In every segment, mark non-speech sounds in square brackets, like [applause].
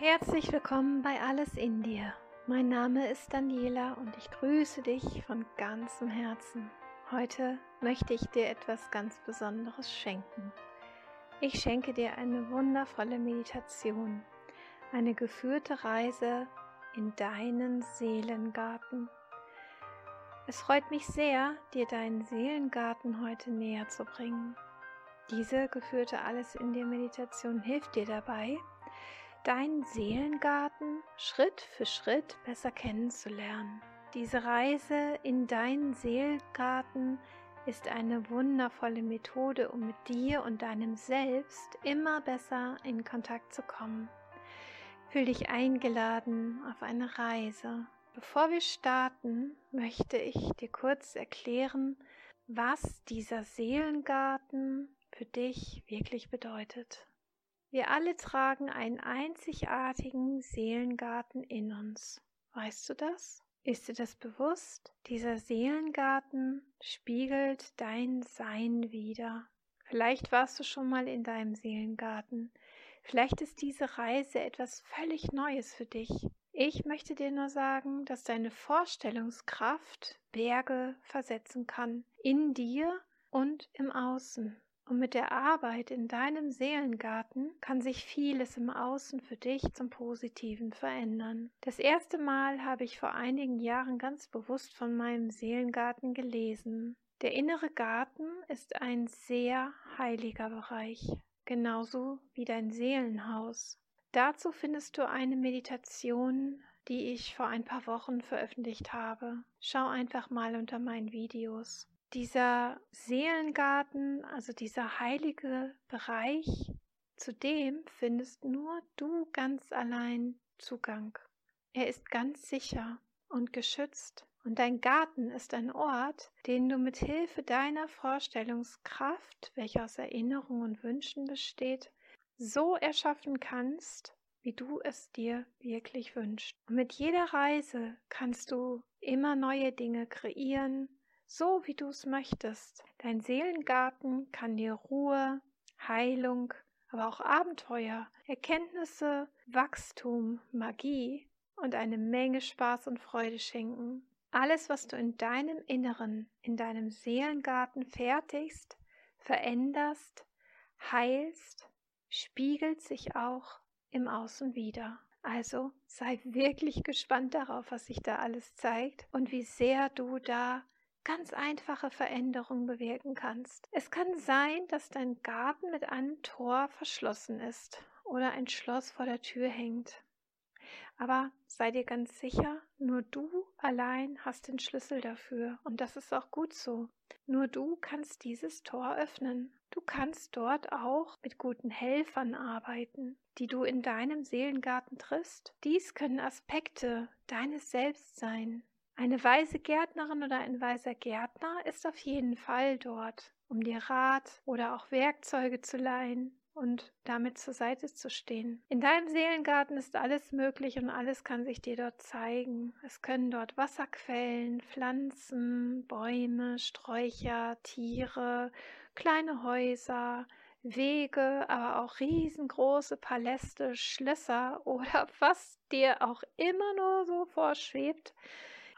Herzlich willkommen bei Alles in dir. Mein Name ist Daniela und ich grüße dich von ganzem Herzen. Heute möchte ich dir etwas ganz Besonderes schenken. Ich schenke dir eine wundervolle Meditation, eine geführte Reise in deinen Seelengarten. Es freut mich sehr, dir deinen Seelengarten heute näher zu bringen. Diese geführte Alles in dir Meditation hilft dir dabei, deinen Seelengarten Schritt für Schritt besser kennenzulernen. Diese Reise in deinen Seelengarten ist eine wundervolle Methode, um mit dir und deinem Selbst immer besser in Kontakt zu kommen. Fühl dich eingeladen auf eine Reise. Bevor wir starten, möchte ich dir kurz erklären, was dieser Seelengarten für dich wirklich bedeutet. Wir alle tragen einen einzigartigen Seelengarten in uns. Weißt du das? Ist dir das bewusst? Dieser Seelengarten spiegelt dein Sein wider. Vielleicht warst du schon mal in deinem Seelengarten. Vielleicht ist diese Reise etwas völlig Neues für dich. Ich möchte dir nur sagen, dass deine Vorstellungskraft Berge versetzen kann, in dir und im Außen. Und mit der Arbeit in deinem Seelengarten kann sich vieles im Außen für dich zum Positiven verändern. Das erste Mal habe ich vor einigen Jahren ganz bewusst von meinem Seelengarten gelesen. Der innere Garten ist ein sehr heiliger Bereich, genauso wie dein Seelenhaus. Dazu findest du eine Meditation, die ich vor ein paar Wochen veröffentlicht habe. Schau einfach mal unter meinen Videos dieser Seelengarten, also dieser heilige Bereich, zu dem findest nur du ganz allein Zugang. Er ist ganz sicher und geschützt. Und dein Garten ist ein Ort, den du mit Hilfe deiner Vorstellungskraft, welche aus Erinnerungen und Wünschen besteht, so erschaffen kannst, wie du es dir wirklich wünschst. Und mit jeder Reise kannst du immer neue Dinge kreieren, so wie du es möchtest. Dein Seelengarten kann dir Ruhe, Heilung, aber auch Abenteuer, Erkenntnisse, Wachstum, Magie und eine Menge Spaß und Freude schenken. Alles, was du in deinem Inneren, in deinem Seelengarten fertigst, veränderst, heilst, spiegelt sich auch im Außen wieder. Also sei wirklich gespannt darauf, was sich da alles zeigt und wie sehr du da ganz einfache Veränderungen bewirken kannst. Es kann sein, dass dein Garten mit einem Tor verschlossen ist oder ein Schloss vor der Tür hängt. Aber sei dir ganz sicher, nur du allein hast den Schlüssel dafür und das ist auch gut so. Nur du kannst dieses Tor öffnen. Du kannst dort auch mit guten Helfern arbeiten, die du in deinem Seelengarten triffst. Dies können Aspekte deines Selbst sein, eine weise Gärtnerin oder ein weiser Gärtner ist auf jeden Fall dort, um dir Rat oder auch Werkzeuge zu leihen und damit zur Seite zu stehen. In deinem Seelengarten ist alles möglich und alles kann sich dir dort zeigen. Es können dort Wasserquellen, Pflanzen, Bäume, Sträucher, Tiere, kleine Häuser, Wege, aber auch riesengroße Paläste, Schlösser [laughs] oder was dir auch immer nur so vorschwebt,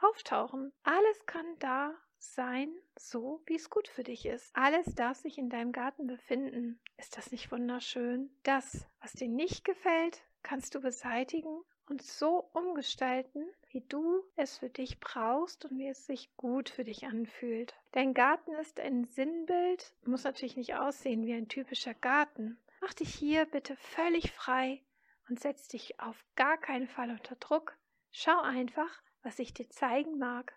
auftauchen. Alles kann da sein, so wie es gut für dich ist. Alles darf sich in deinem Garten befinden. Ist das nicht wunderschön? Das, was dir nicht gefällt, kannst du beseitigen und so umgestalten, wie du es für dich brauchst und wie es sich gut für dich anfühlt. Dein Garten ist ein Sinnbild, muss natürlich nicht aussehen wie ein typischer Garten. Mach dich hier bitte völlig frei und setz dich auf gar keinen Fall unter Druck. Schau einfach, was ich dir zeigen mag.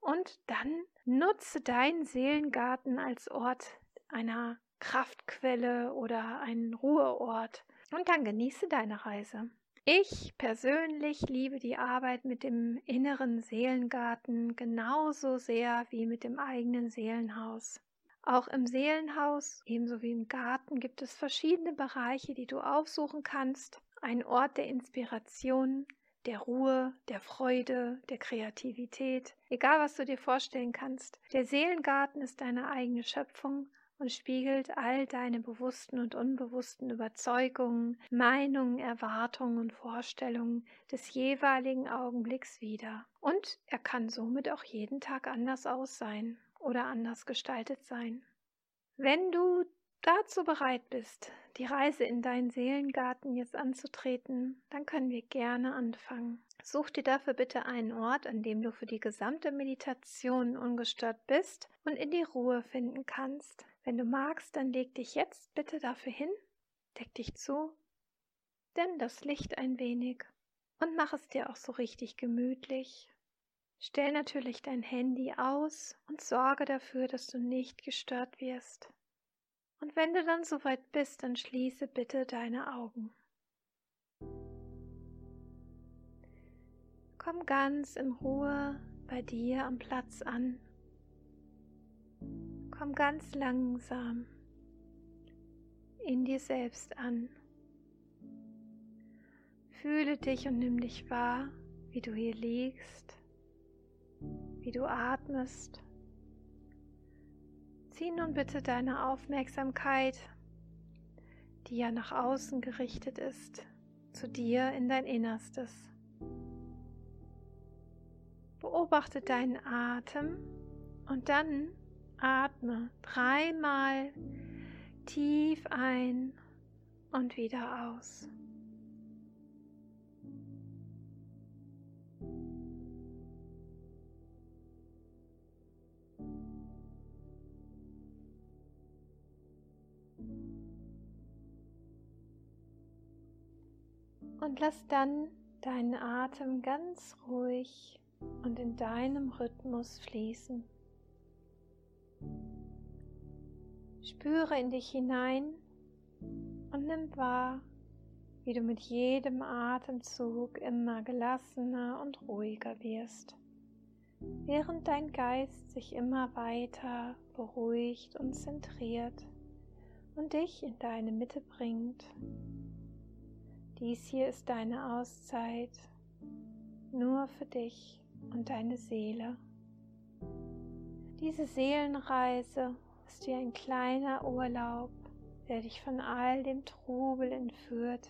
Und dann nutze deinen Seelengarten als Ort einer Kraftquelle oder einen Ruheort. Und dann genieße deine Reise. Ich persönlich liebe die Arbeit mit dem inneren Seelengarten genauso sehr wie mit dem eigenen Seelenhaus. Auch im Seelenhaus, ebenso wie im Garten, gibt es verschiedene Bereiche, die du aufsuchen kannst. Ein Ort der Inspiration, der Ruhe, der Freude, der Kreativität, egal was du dir vorstellen kannst. Der Seelengarten ist deine eigene Schöpfung und spiegelt all deine bewussten und unbewussten Überzeugungen, Meinungen, Erwartungen und Vorstellungen des jeweiligen Augenblicks wider. Und er kann somit auch jeden Tag anders aussehen oder anders gestaltet sein. Wenn du dazu bereit bist, die Reise in deinen Seelengarten jetzt anzutreten, dann können wir gerne anfangen. Such dir dafür bitte einen Ort, an dem du für die gesamte Meditation ungestört bist und in die Ruhe finden kannst. Wenn du magst, dann leg dich jetzt bitte dafür hin, deck dich zu, denn das Licht ein wenig und mach es dir auch so richtig gemütlich. Stell natürlich dein Handy aus und sorge dafür, dass du nicht gestört wirst. Und wenn du dann soweit bist, dann schließe bitte deine Augen. Komm ganz in Ruhe bei dir am Platz an Komm ganz langsam in dir selbst an. Fühle dich und nimm dich wahr, wie du hier liegst, wie du atmest. Zieh nun bitte deine Aufmerksamkeit, die ja nach außen gerichtet ist, zu dir in dein Innerstes. Beobachte deinen Atem und dann Atme dreimal tief ein und wieder aus. Und lass dann deinen Atem ganz ruhig und in deinem Rhythmus fließen. Spüre in dich hinein und nimm wahr, wie du mit jedem Atemzug immer gelassener und ruhiger wirst, während dein Geist sich immer weiter beruhigt und zentriert und dich in deine Mitte bringt. Dies hier ist deine Auszeit, nur für dich und deine Seele. Diese Seelenreise ist wie ein kleiner Urlaub, der dich von all dem Trubel entführt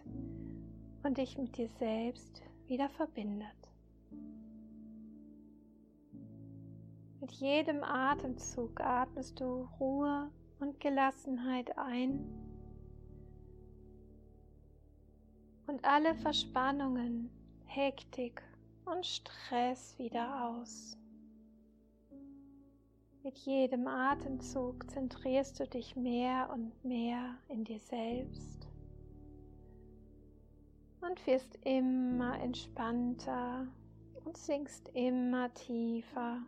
und dich mit dir selbst wieder verbindet. Mit jedem Atemzug atmest du Ruhe und Gelassenheit ein und alle Verspannungen, Hektik und Stress wieder aus. Mit jedem Atemzug zentrierst du dich mehr und mehr in dir selbst und wirst immer entspannter und sinkst immer tiefer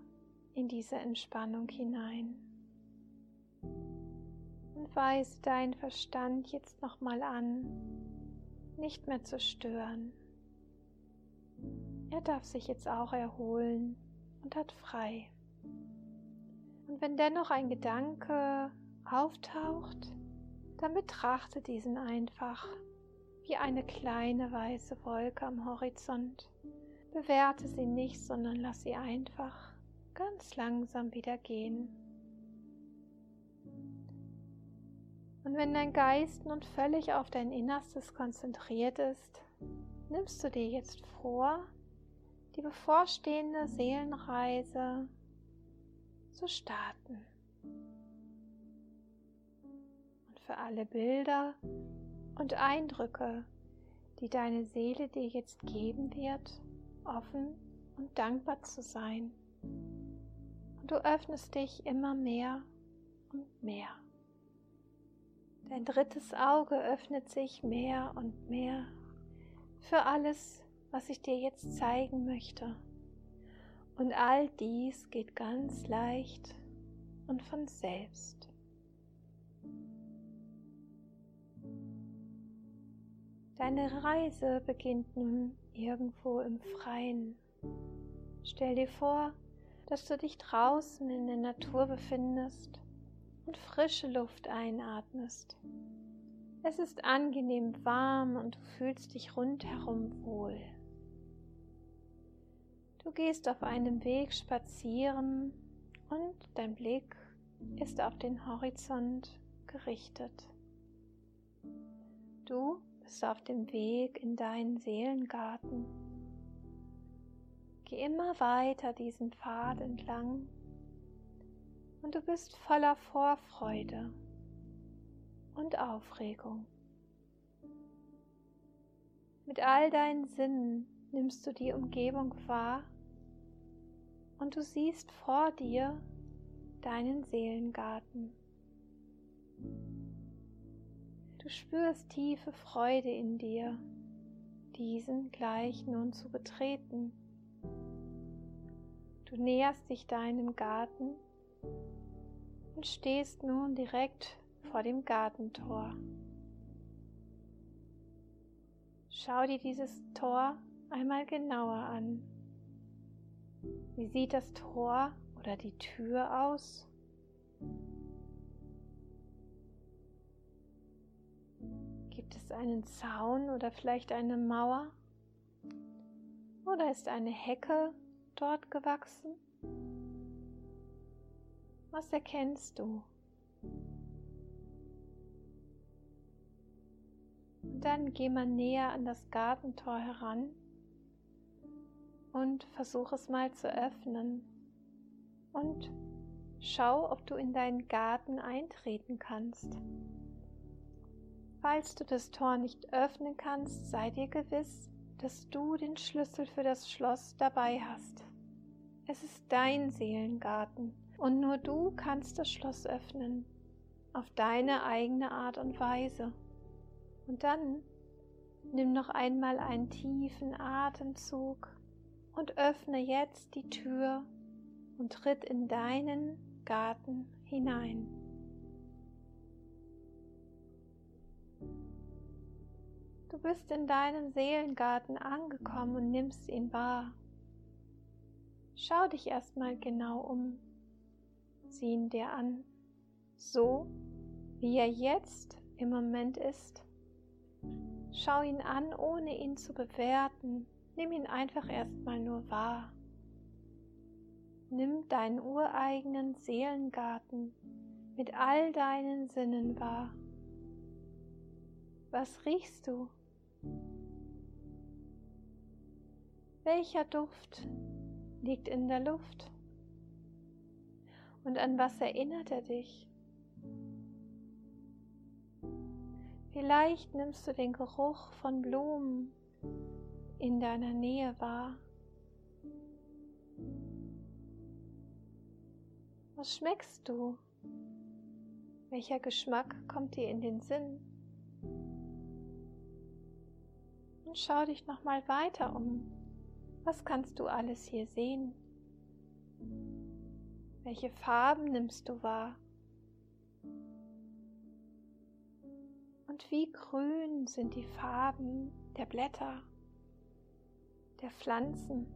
in diese Entspannung hinein. Und weise deinen Verstand jetzt nochmal an, nicht mehr zu stören. Er darf sich jetzt auch erholen und hat frei. Und wenn dennoch ein Gedanke auftaucht, dann betrachte diesen einfach wie eine kleine weiße Wolke am Horizont. Bewerte sie nicht, sondern lass sie einfach ganz langsam wieder gehen. Und wenn dein Geist nun völlig auf dein Innerstes konzentriert ist, nimmst du dir jetzt vor, die bevorstehende Seelenreise zu starten. Und für alle Bilder und Eindrücke, die deine Seele dir jetzt geben wird, offen und dankbar zu sein. Und du öffnest dich immer mehr und mehr. Dein drittes Auge öffnet sich mehr und mehr für alles, was ich dir jetzt zeigen möchte. Und all dies geht ganz leicht und von selbst. Deine Reise beginnt nun irgendwo im Freien. Stell dir vor, dass du dich draußen in der Natur befindest und frische Luft einatmest. Es ist angenehm warm und du fühlst dich rundherum wohl. Du gehst auf einem Weg spazieren und dein Blick ist auf den Horizont gerichtet. Du bist auf dem Weg in deinen Seelengarten. Geh immer weiter diesen Pfad entlang und du bist voller Vorfreude und Aufregung. Mit all deinen Sinnen nimmst du die Umgebung wahr und du siehst vor dir deinen Seelengarten. Du spürst tiefe Freude in dir, diesen gleich nun zu betreten. Du näherst dich deinem Garten und stehst nun direkt vor dem Gartentor. Schau dir dieses Tor einmal genauer an. Wie sieht das Tor oder die Tür aus? Gibt es einen Zaun oder vielleicht eine Mauer? Oder ist eine Hecke dort gewachsen? Was erkennst du? Und dann geh mal näher an das Gartentor heran und versuch es mal zu öffnen und schau, ob du in deinen Garten eintreten kannst. Falls du das Tor nicht öffnen kannst, sei dir gewiss, dass du den Schlüssel für das Schloss dabei hast. Es ist dein Seelengarten und nur du kannst das Schloss öffnen, auf deine eigene Art und Weise. Und dann nimm noch einmal einen tiefen Atemzug und öffne jetzt die Tür und tritt in deinen Garten hinein. Du bist in deinem Seelengarten angekommen und nimmst ihn wahr. Schau dich erstmal genau um. Sieh ihn dir an, so wie er jetzt im Moment ist. Schau ihn an, ohne ihn zu bewerten Nimm ihn einfach erstmal nur wahr. Nimm deinen ureigenen Seelengarten mit all deinen Sinnen wahr. Was riechst du? Welcher Duft liegt in der Luft? Und an was erinnert er dich? Vielleicht nimmst du den Geruch von Blumen in deiner Nähe wahr. Was schmeckst du? Welcher Geschmack kommt dir in den Sinn? Und schau dich noch mal weiter um. Was kannst du alles hier sehen? Welche Farben nimmst du wahr? Und wie grün sind die Farben der Blätter? der Pflanzen.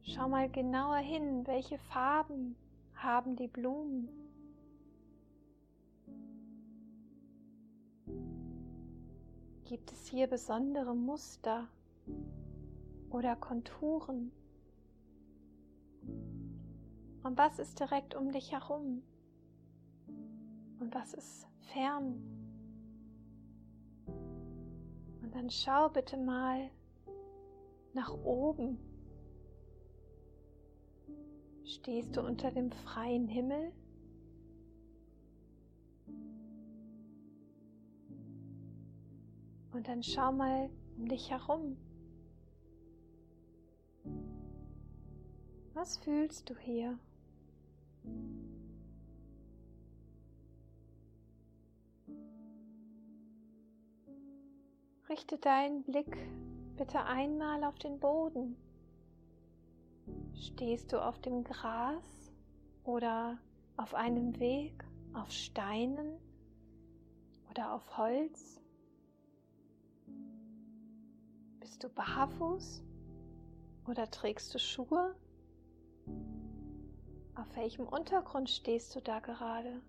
Schau mal genauer hin, welche Farben haben die Blumen. Gibt es hier besondere Muster oder Konturen? Und was ist direkt um dich herum? Und was ist fern? Und dann schau bitte mal nach oben. Stehst du unter dem freien Himmel? Und dann schau mal um dich herum. Was fühlst du hier? Richte deinen Blick bitte einmal auf den Boden. Stehst du auf dem Gras oder auf einem Weg, auf Steinen oder auf Holz? Bist du barfuß oder trägst du Schuhe? Auf welchem Untergrund stehst du da gerade?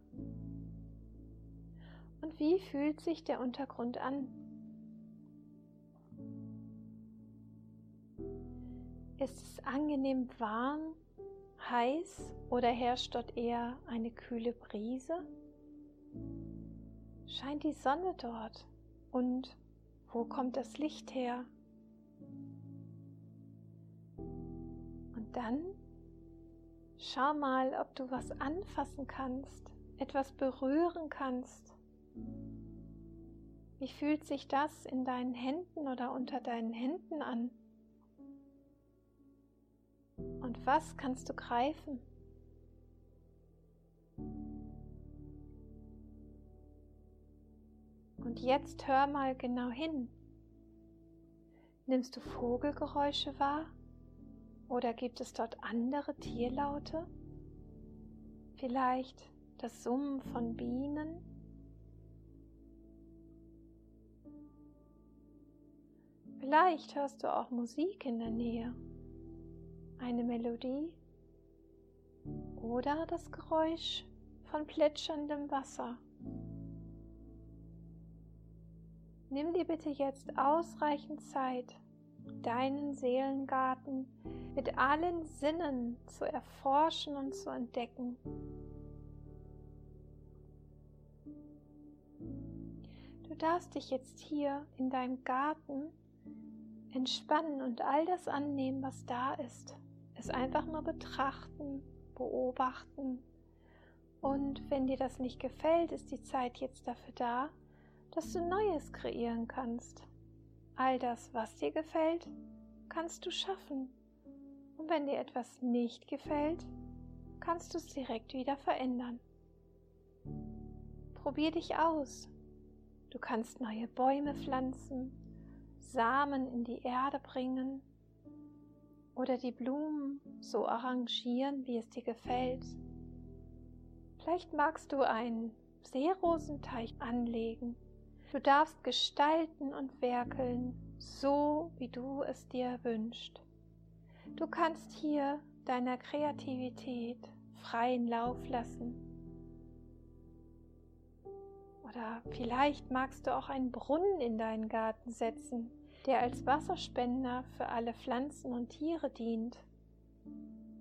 Und wie fühlt sich der Untergrund an? Ist es angenehm warm? heiß oder herrscht dort eher eine kühle Brise? Scheint die Sonne dort und wo kommt das Licht her? Und dann schau mal, ob du was anfassen kannst, etwas berühren kannst. Wie fühlt sich das in deinen Händen oder unter deinen Händen an? Und was kannst du greifen? Und jetzt hör mal genau hin. Nimmst du Vogelgeräusche wahr? Oder gibt es dort andere Tierlaute? Vielleicht das Summen von Bienen? Vielleicht hörst du auch Musik in der Nähe, eine Melodie oder das Geräusch von plätscherndem Wasser. Nimm dir bitte jetzt ausreichend Zeit, deinen Seelengarten mit allen Sinnen zu erforschen und zu entdecken. Du darfst dich jetzt hier in deinem Garten entspannen und all das annehmen, was da ist. Es einfach nur betrachten, beobachten. Und wenn dir das nicht gefällt, ist die Zeit jetzt dafür da, dass du Neues kreieren kannst. All das, was dir gefällt, kannst du schaffen. Und wenn dir etwas nicht gefällt, kannst du es direkt wieder verändern. Probier dich aus. Du kannst neue Bäume pflanzen, Samen in die Erde bringen oder die Blumen so arrangieren, wie es dir gefällt. Vielleicht magst du einen Seerosenteich anlegen Du darfst gestalten und werkeln, so wie du es dir wünschst. Du kannst hier deiner Kreativität freien Lauf lassen. Oder vielleicht magst du auch einen Brunnen in deinen Garten setzen, der als Wasserspender für alle Pflanzen und Tiere dient.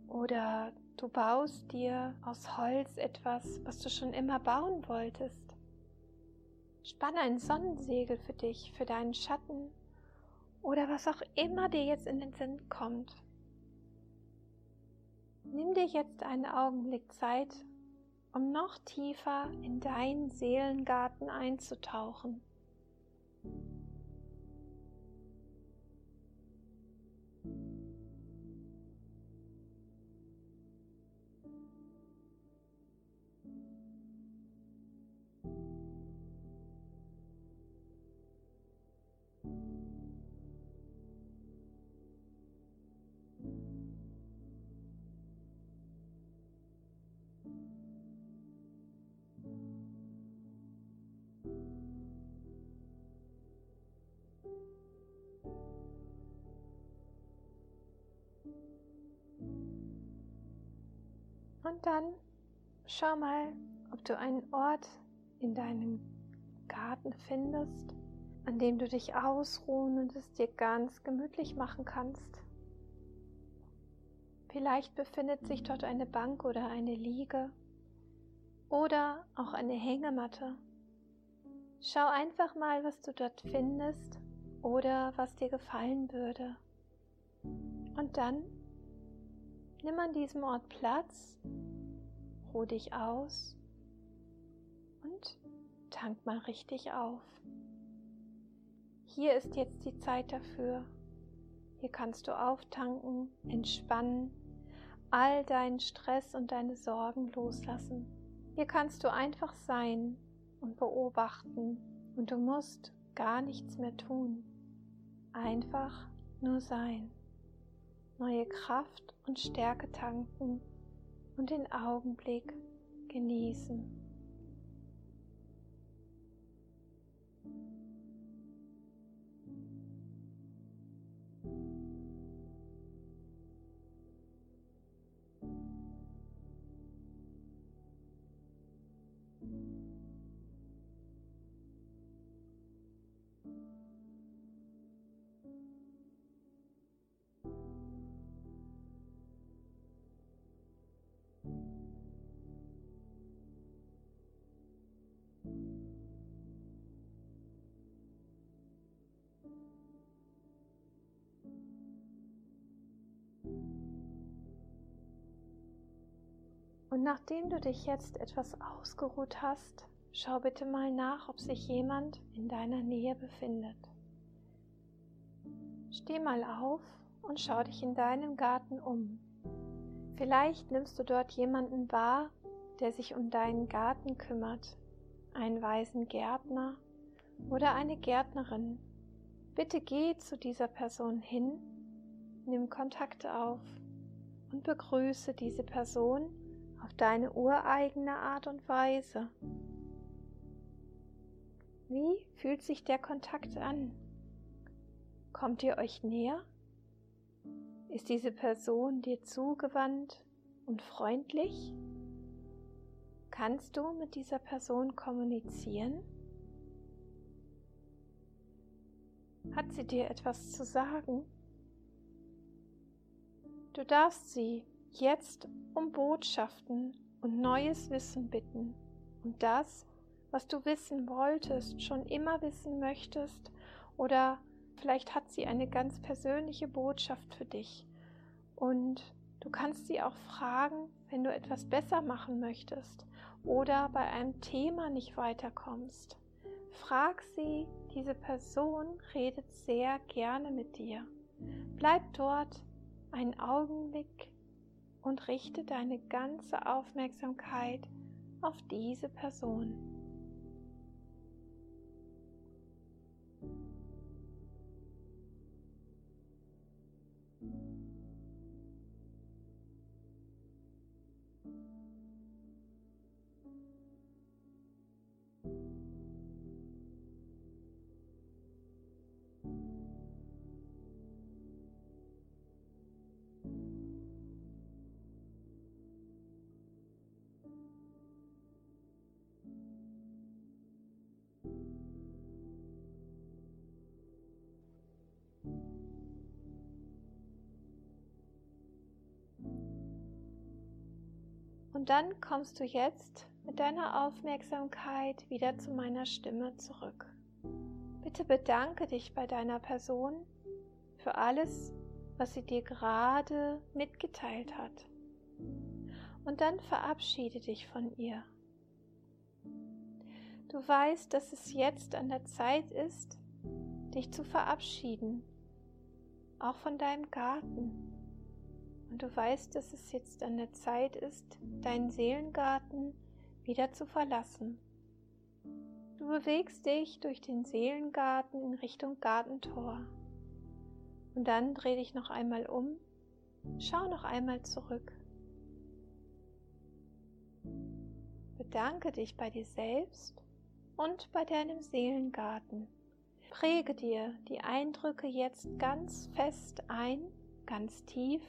Oder du baust dir aus Holz etwas, was du schon immer bauen wolltest. Spanne ein Sonnensegel für dich, für deinen Schatten oder was auch immer dir jetzt in den Sinn kommt. Nimm dir jetzt einen Augenblick Zeit, um noch tiefer in deinen Seelengarten einzutauchen. Und dann schau mal, ob du einen Ort in deinem Garten findest, an dem du dich ausruhen und es dir ganz gemütlich machen kannst. Vielleicht befindet sich dort eine Bank oder eine Liege oder auch eine Hängematte. Schau einfach mal, was du dort findest oder was dir gefallen würde. Und dann Nimm an diesem Ort Platz, ruh dich aus und tank mal richtig auf. Hier ist jetzt die Zeit dafür. Hier kannst du auftanken, entspannen, all deinen Stress und deine Sorgen loslassen. Hier kannst du einfach sein und beobachten und du musst gar nichts mehr tun. Einfach nur sein neue Kraft und Stärke tanken und den Augenblick genießen. Und nachdem du dich jetzt etwas ausgeruht hast, schau bitte mal nach, ob sich jemand in deiner Nähe befindet. Steh mal auf und schau dich in deinem Garten um. Vielleicht nimmst du dort jemanden wahr, der sich um deinen Garten kümmert, einen weisen Gärtner oder eine Gärtnerin. Bitte geh zu dieser Person hin, nimm Kontakt auf und begrüße diese Person auf deine ureigene Art und Weise. Wie fühlt sich der Kontakt an? Kommt ihr euch näher? Ist diese Person dir zugewandt und freundlich? Kannst du mit dieser Person kommunizieren? Hat sie dir etwas zu sagen? Du darfst sie jetzt um Botschaften und neues Wissen bitten und das, was du wissen wolltest, schon immer wissen möchtest oder vielleicht hat sie eine ganz persönliche Botschaft für dich und du kannst sie auch fragen, wenn du etwas besser machen möchtest oder bei einem Thema nicht weiterkommst. Frag sie, diese Person redet sehr gerne mit dir. Bleib dort einen Augenblick und richte deine ganze Aufmerksamkeit auf diese Person. Und dann kommst du jetzt mit deiner Aufmerksamkeit wieder zu meiner Stimme zurück. Bitte bedanke dich bei deiner Person für alles, was sie dir gerade mitgeteilt hat. Und dann verabschiede dich von ihr. Du weißt, dass es jetzt an der Zeit ist, dich zu verabschieden, auch von deinem Garten und du weißt, dass es jetzt an der Zeit ist, deinen Seelengarten wieder zu verlassen. Du bewegst dich durch den Seelengarten in Richtung Gartentor. Und dann dreh dich noch einmal um, schau noch einmal zurück. Bedanke dich bei dir selbst und bei deinem Seelengarten. Präge dir die Eindrücke jetzt ganz fest ein, ganz tief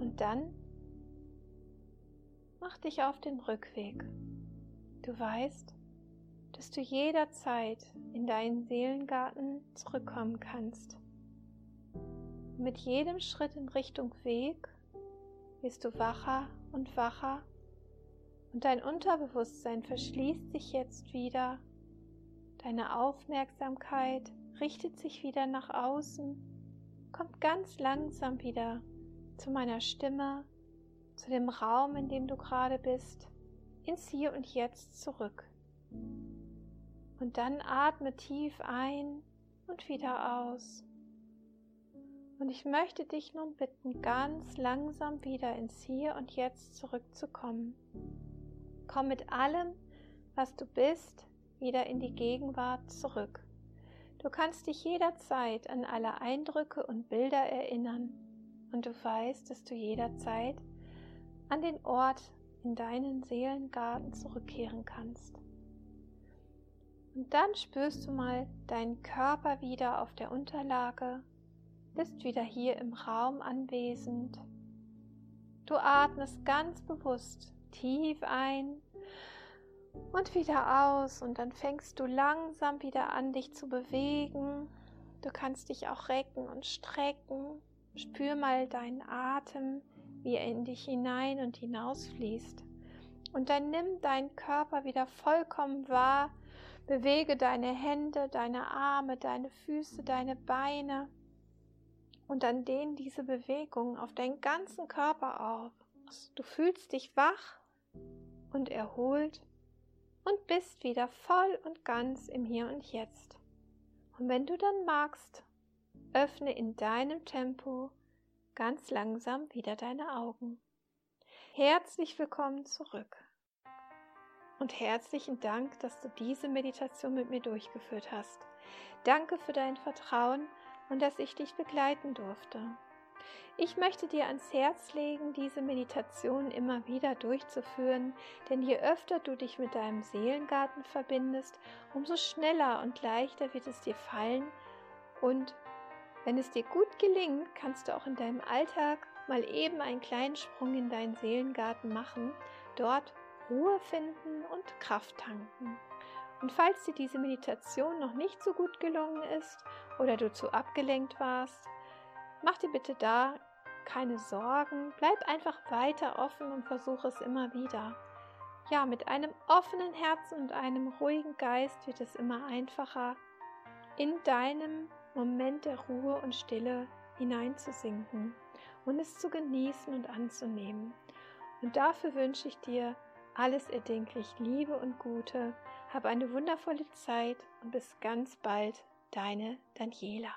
und dann mach dich auf den Rückweg. Du weißt, dass du jederzeit in deinen Seelengarten zurückkommen kannst. Mit jedem Schritt in Richtung Weg wirst du wacher und wacher und dein Unterbewusstsein verschließt sich jetzt wieder. Deine Aufmerksamkeit richtet sich wieder nach außen, kommt ganz langsam wieder zu meiner Stimme, zu dem Raum, in dem du gerade bist, ins Hier und Jetzt zurück. Und dann atme tief ein und wieder aus. Und ich möchte dich nun bitten, ganz langsam wieder ins Hier und Jetzt zurückzukommen. Komm mit allem, was du bist, wieder in die Gegenwart zurück. Du kannst dich jederzeit an alle Eindrücke und Bilder erinnern, und du weißt, dass du jederzeit an den Ort in deinen Seelengarten zurückkehren kannst. Und dann spürst du mal deinen Körper wieder auf der Unterlage, bist wieder hier im Raum anwesend. Du atmest ganz bewusst tief ein und wieder aus und dann fängst du langsam wieder an, dich zu bewegen. Du kannst dich auch recken und strecken Spür mal deinen Atem, wie er in dich hinein und hinaus fließt. Und dann nimm deinen Körper wieder vollkommen wahr. Bewege deine Hände, deine Arme, deine Füße, deine Beine. Und dann dehn diese Bewegung auf deinen ganzen Körper auf. Du fühlst dich wach und erholt und bist wieder voll und ganz im Hier und Jetzt. Und wenn du dann magst, öffne in deinem Tempo ganz langsam wieder deine Augen. Herzlich willkommen zurück. Und herzlichen Dank, dass du diese Meditation mit mir durchgeführt hast. Danke für dein Vertrauen und dass ich dich begleiten durfte. Ich möchte dir ans Herz legen, diese Meditation immer wieder durchzuführen, denn je öfter du dich mit deinem Seelengarten verbindest, umso schneller und leichter wird es dir fallen und wenn es dir gut gelingt, kannst du auch in deinem Alltag mal eben einen kleinen Sprung in deinen Seelengarten machen, dort Ruhe finden und Kraft tanken. Und falls dir diese Meditation noch nicht so gut gelungen ist oder du zu abgelenkt warst, mach dir bitte da keine Sorgen, bleib einfach weiter offen und versuche es immer wieder. Ja, mit einem offenen Herzen und einem ruhigen Geist wird es immer einfacher, in deinem Moment der Ruhe und Stille hineinzusinken und es zu genießen und anzunehmen. Und dafür wünsche ich dir alles erdenklich Liebe und Gute. Hab eine wundervolle Zeit und bis ganz bald, deine Daniela.